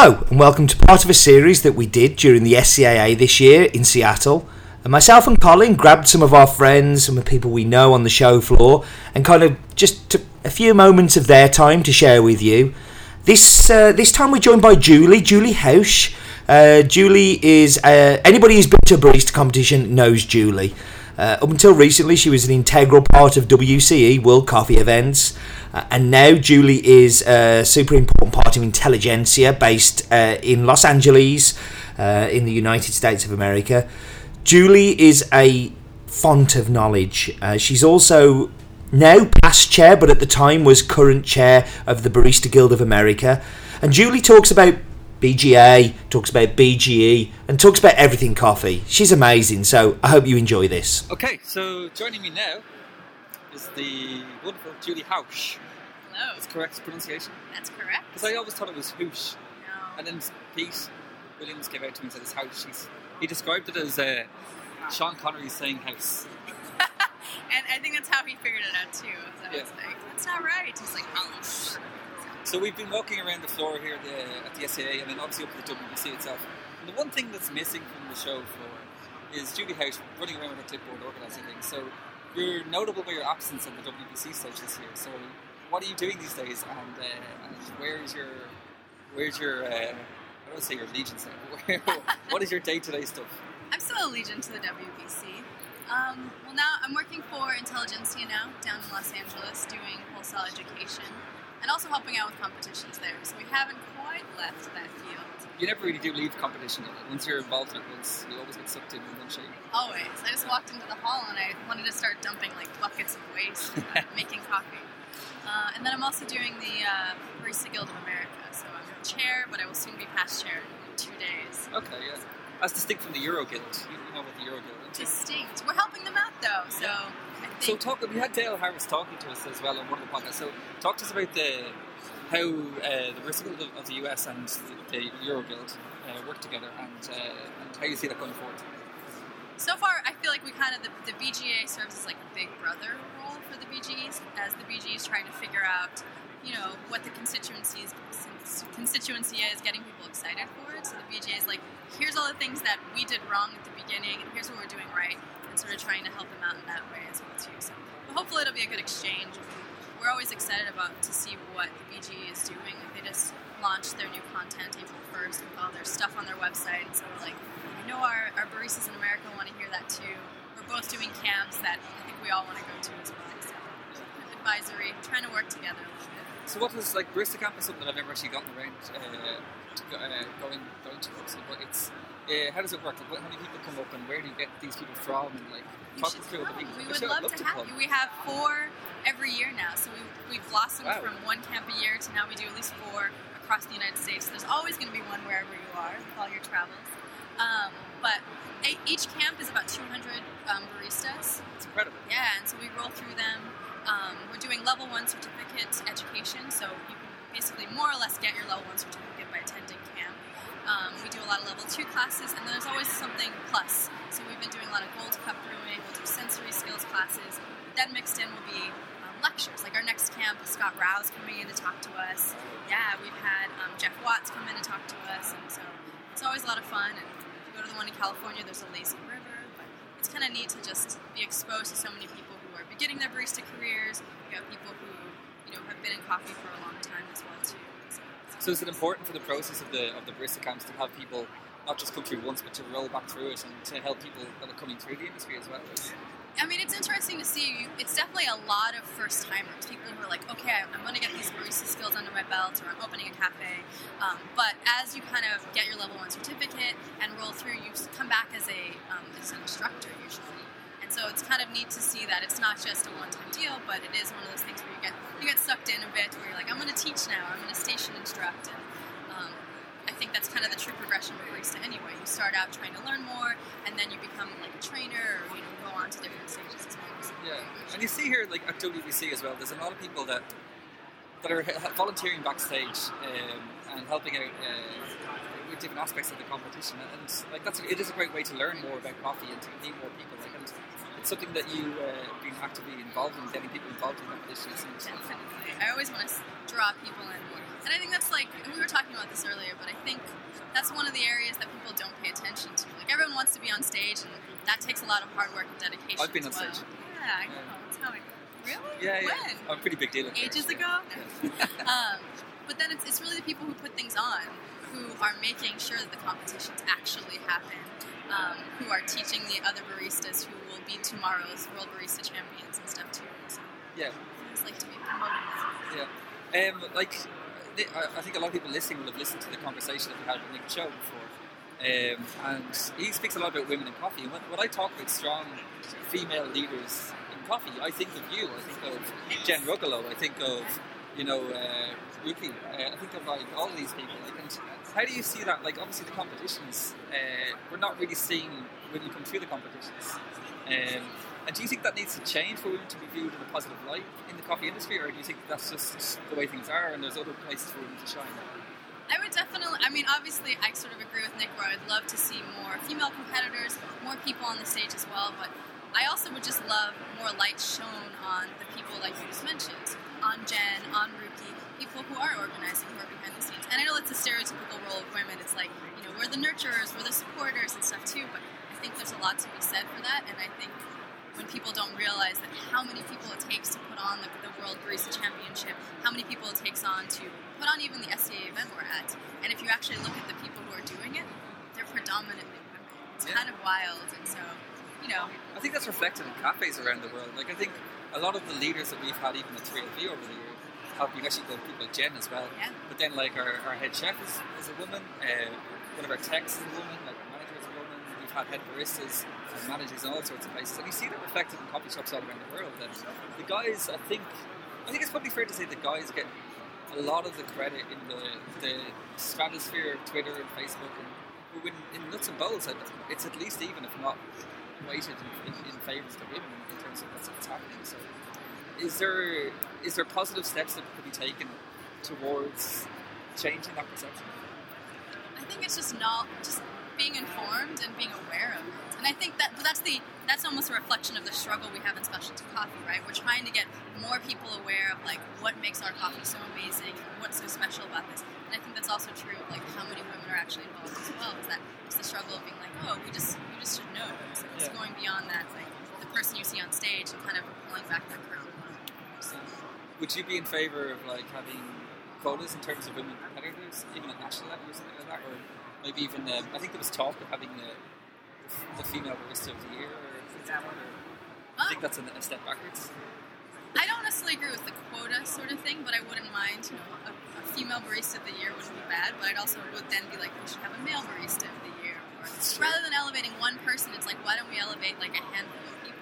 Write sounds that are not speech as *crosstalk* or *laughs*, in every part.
Hello, and welcome to part of a series that we did during the SCAA this year in Seattle. And myself and Colin grabbed some of our friends, some of the people we know on the show floor, and kind of just took a few moments of their time to share with you. This uh, this time we're joined by Julie, Julie Housh. Uh, Julie is uh, anybody who's been to a barista competition knows Julie. Uh, up until recently, she was an integral part of WCE World Coffee events, uh, and now Julie is a super important part of Intelligentsia, based uh, in Los Angeles, uh, in the United States of America. Julie is a font of knowledge. Uh, she's also now past chair, but at the time was current chair of the Barista Guild of America. And Julie talks about BGA, talks about BGE, and talks about everything coffee. She's amazing, so I hope you enjoy this. Okay, so joining me now is the wonderful Julie Housh. Hello. That's correct pronunciation? That's correct. Because I always thought it was Hoosh. No. And then Pete Williams came out to me and said it's Housh. He's, he described it as uh, Sean Connery saying house. *laughs* and I think that's how he figured it out too. So Yeah. it's like, that's not right. He's like, oh, So we've been walking around the floor here at the, at the SCAA and then obviously up at the WBC itself. And the one thing that's missing from the show floor is Julie Housh running around with a clipboard organising things. So you're notable by your absence at the WBC stage this year. So what are you doing these days and, uh, and where's your where's your uh, I don't say your allegiance *laughs* what is your day to day stuff? I'm still allegiant to the WBC. Um, well, now I'm working for Intelligentsia now down in Los Angeles doing wholesale education also helping out with competitions there. So we haven't quite left that field. You never really do leave competition. Once you're involved in it once, you always get sucked in in one shape. Always. I just walked into the hall and I wanted to start dumping like buckets of waste, uh, *laughs* making coffee. Uh, and then I'm also doing the uh, Barista Guild of America. So I'm chair, but I will soon be past chair in two days. Okay, yeah. As distinct from the Euro Guild. You know about the Euro Guild, don't? Distinct. We're helping them out though, so Yeah. So talk. We had Dale Harris talking to us as well on one of the podcasts. So talk to us about the how uh, the Guild of, the US and the Euro Guild uh, work together, and uh, and how you see that going forward. so far I feel like we kind of the, the BGA serves as like a big brother role for the BGEs, as the BGEs trying to figure out, you know, what the constituencies constituency is, getting people excited for it. So the BGA is like, here's all the things that we did wrong at the beginning, and here's what we're doing right, and sort of trying to help them out in that way as well too. So hopefully it'll be a good exchange. We're always excited about to see what the BGE is doing. They just launched their new content April 1st with all their stuff on their website, so we're like, I know our, our baristas in America want to hear that too. We're both doing camps that I think we all want to go to as well. So advisory, trying to work together a little bit. So what is like Barista Camp is something that I've never actually gotten around uh, to go, uh, going going to. So, but it's uh, how does it work? Like, what- how many people come up, and where do you get these people from? And like You talk should us through the come. We would I'd love to come. have you. We have four every year now, so we've, we've blossomed Wow. from one camp a year to now we do at least four across the United States. So there's always going to be one wherever you are with all your travels. Um, but each camp is about 200 um, baristas. It's incredible. Yeah, and so we roll through them. Um, we're doing level one certificate education, so you can basically more or less get your level one certificate by attending camp. Um, we do a lot of level two classes, and then there's always something plus. So we've been doing a lot of Gold Cup brewing, we'll do sensory skills classes. Then mixed in will be um, lectures. Like our next camp, Scott Rao's coming in to talk to us. Yeah, we've had um, Geoff Watts come in to talk to us, and so it's always a lot of fun. And go to the one in California, there's a lazy river, but it's kind of neat to just be exposed to so many people who are beginning their barista careers. You have people who you know have been in coffee for a long time as well too. So, So is it important for the process of the of the barista camps to have people not just come through once, but to roll back through it and to help people that are coming through the industry as well? I mean, it's interesting to see. It's definitely a lot of first timers, people who are like, okay, I'm going to get these barista skills under my belt, or I'm opening a cafe. Um, but as you kind of get your level one certificate and roll through, you come back as a um, as an instructor usually. And so it's kind of neat to see that it's not just a one-time deal, but it is one of those things where you get you get sucked in a bit, where you're like, I'm going to teach now, I'm going to station instruct, and um, I think that's kind of the true progression of barista anyway. You start out trying to learn more, and then you become like a trainer, or you know, go on to different stages as well. So- Yeah, and you see here, like at WBC as well, there's a lot of people that that are volunteering backstage um, and helping out uh, with different aspects of the competition, and like that's it is a great way to learn more about coffee and to meet more people. Like, and it's something that you uh, been actively involved in, getting people involved in competitions. And. Definitely. I always want to draw people in. And I think that's like, and we were talking about this earlier, but I think that's one of the areas that people don't pay attention to. Like, everyone wants to be on stage, and that takes a lot of hard work and dedication. I've been on well. stage. Yeah, I know. That's how I. Really? Yeah, yeah. When? I'm a pretty big deal. ages first. ago. *laughs* um, but then it's, it's really the people who put things on who are making sure that the competitions actually happen, um, who are teaching the other baristas who will be tomorrow's world barista champions and stuff too. So Yeah, like to be promoting that. yeah. Um, like, I I think a lot of people listening will have listened to the conversation that we had with Nick Cho before. Um, and he speaks a lot about women in coffee. And when, when I talk about strong female leaders in coffee, I think of you. I think of Jen Rugolo. I think of, you know, uh, Ruki. Uh, I think of like all these people. Like, and how do you see that? Like, obviously, the competitions, uh, we're not really seeing women come through the competitions. Um, and do you think that needs to change for women to be viewed in a positive light in the coffee industry, or do you think that's just the way things are and there's other places for women to shine? I would definitely. I mean, obviously, I sort of agree with Nick where I'd love to see more female competitors, more people on the stage as well. But I also would just love more light shown on the people like you just mentioned, on Jen, on Ruki, people who are organizing, who are behind the scenes. And I know it's a stereotypical role of women. It's like you know we're the nurturers, we're the supporters and stuff too. But I think there's a lot to be said for that. And I think when people don't realize that how many people it takes to put on the, the World Barista Championship, how many people it takes on to put on even the SCA event we're at. And if you actually look at the people who are doing it, they're predominantly women. It's Yeah. kind of wild. And so, you know, I think that's reflected in cafes around the world. Like I think a lot of the leaders that we've had, even at 3FE over the years, have been actually the people like Jen as well. Yeah. But then like our, our head chef is, is a woman, uh, one of our techs is a woman, like our manager is a woman. We've head baristas and managers in all sorts of places, and you see that reflected in coffee shops all around the world. And the guys, I think, I think it's probably fair to say the guys get a lot of the credit in the the stratosphere of Twitter and Facebook and when in nuts and bolts, it's at least even if not weighted in, in, in favour of the women in terms of what's, what's happening. So, is there is there positive steps that could be taken towards changing that perception? I think it's just not just being informed and being aware of it. And I think that but that's the that's almost a reflection of the struggle we have in specialty coffee, right? We're trying to get more people aware of like what makes our coffee so amazing, what's so special about this. And I think that's also true of like how many women are actually involved as well. Is that it's the struggle of being like, oh, we just we just should know. So it's Yeah. going beyond that, like the person you see on stage and kind of pulling back that curtain. So, would you be in favour of like having quotas in terms of women competitors, even at national level or something like that, or maybe even um, I think there was talk of having the, the, the female barista of the year, or things like that, or I think that's a, a step backwards. I don't necessarily agree with the quota sort of thing, but I wouldn't mind, you know, a, a female barista of the year wouldn't be bad, but I'd also would then be like, we should have a male barista of the year. Or rather than elevating one person, it's like, why don't we elevate like a handful of people?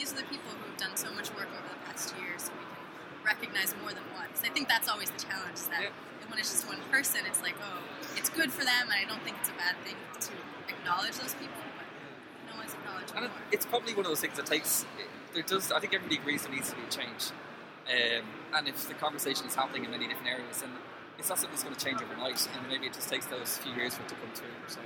These are the people who have done so much work over the past year, so we can recognize more than one. Because I think that's always the challenge, is that Yeah. When it's just one person, it's like, oh, it's good for them, and I don't think it's a bad thing to acknowledge those people, but no one's acknowledged And more. it's probably one of those things that takes. There does. I think everybody agrees there needs to be a change. Um, and if the conversation is happening in many different areas, then it's not something that's going to change overnight. And maybe it just takes those few years for it to come through. So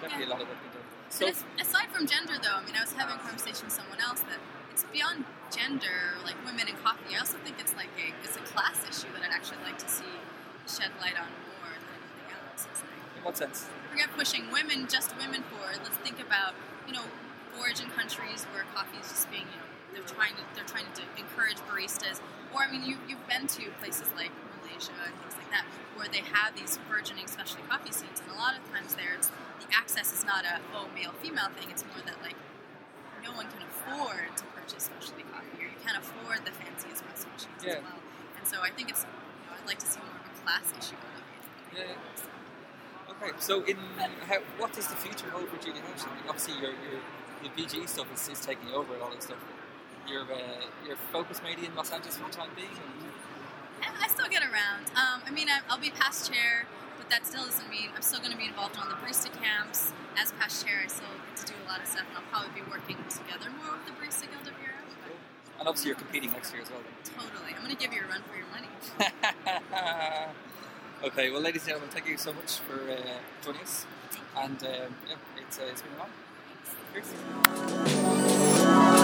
definitely a lot of work to be done. So as- aside from gender, though, I mean, I was having a conversation with someone else that it's beyond gender, like women in coffee. I also think it's like a it's a class issue that I'd actually like to see shed light on more than anything else. It's like in what sense? forget pushing women, just women forward. Let's think about you know origin countries where coffee is just being you know they're trying to they're trying to encourage baristas. Or I mean, you you've been to places like Malaysia and things like that where they have these burgeoning specialty coffee scenes, and a lot of times there it's the access is not a oh male female thing. It's more that like no one can afford to purchase specialty coffee, or you can't afford the fanciest espresso machines Yeah. as well. And so I think it's you know, I'd like to see more class issue out of it. Yeah. Okay. So in how, what does the future hold for Julie Housh? I mean, obviously, your your the BG stuff is, is taking over and all that stuff. Your uh, your focus maybe in Los Angeles for the time being. Yeah, I still get around. Um, I mean, I- I'll be past chair, but that still doesn't mean I'm still going to be involved on the barista camps. As past chair, I still get to do a lot of stuff, and I'll probably be working together more with the Barista Guild of Europe. And obviously, you're competing next year as well. Then. Totally. I'm going to give you a run for your money. *laughs* okay, well, ladies and gentlemen, thank you so much for uh, joining us. And um, yeah, it's, uh, it's been a while. Thanks. Cheers.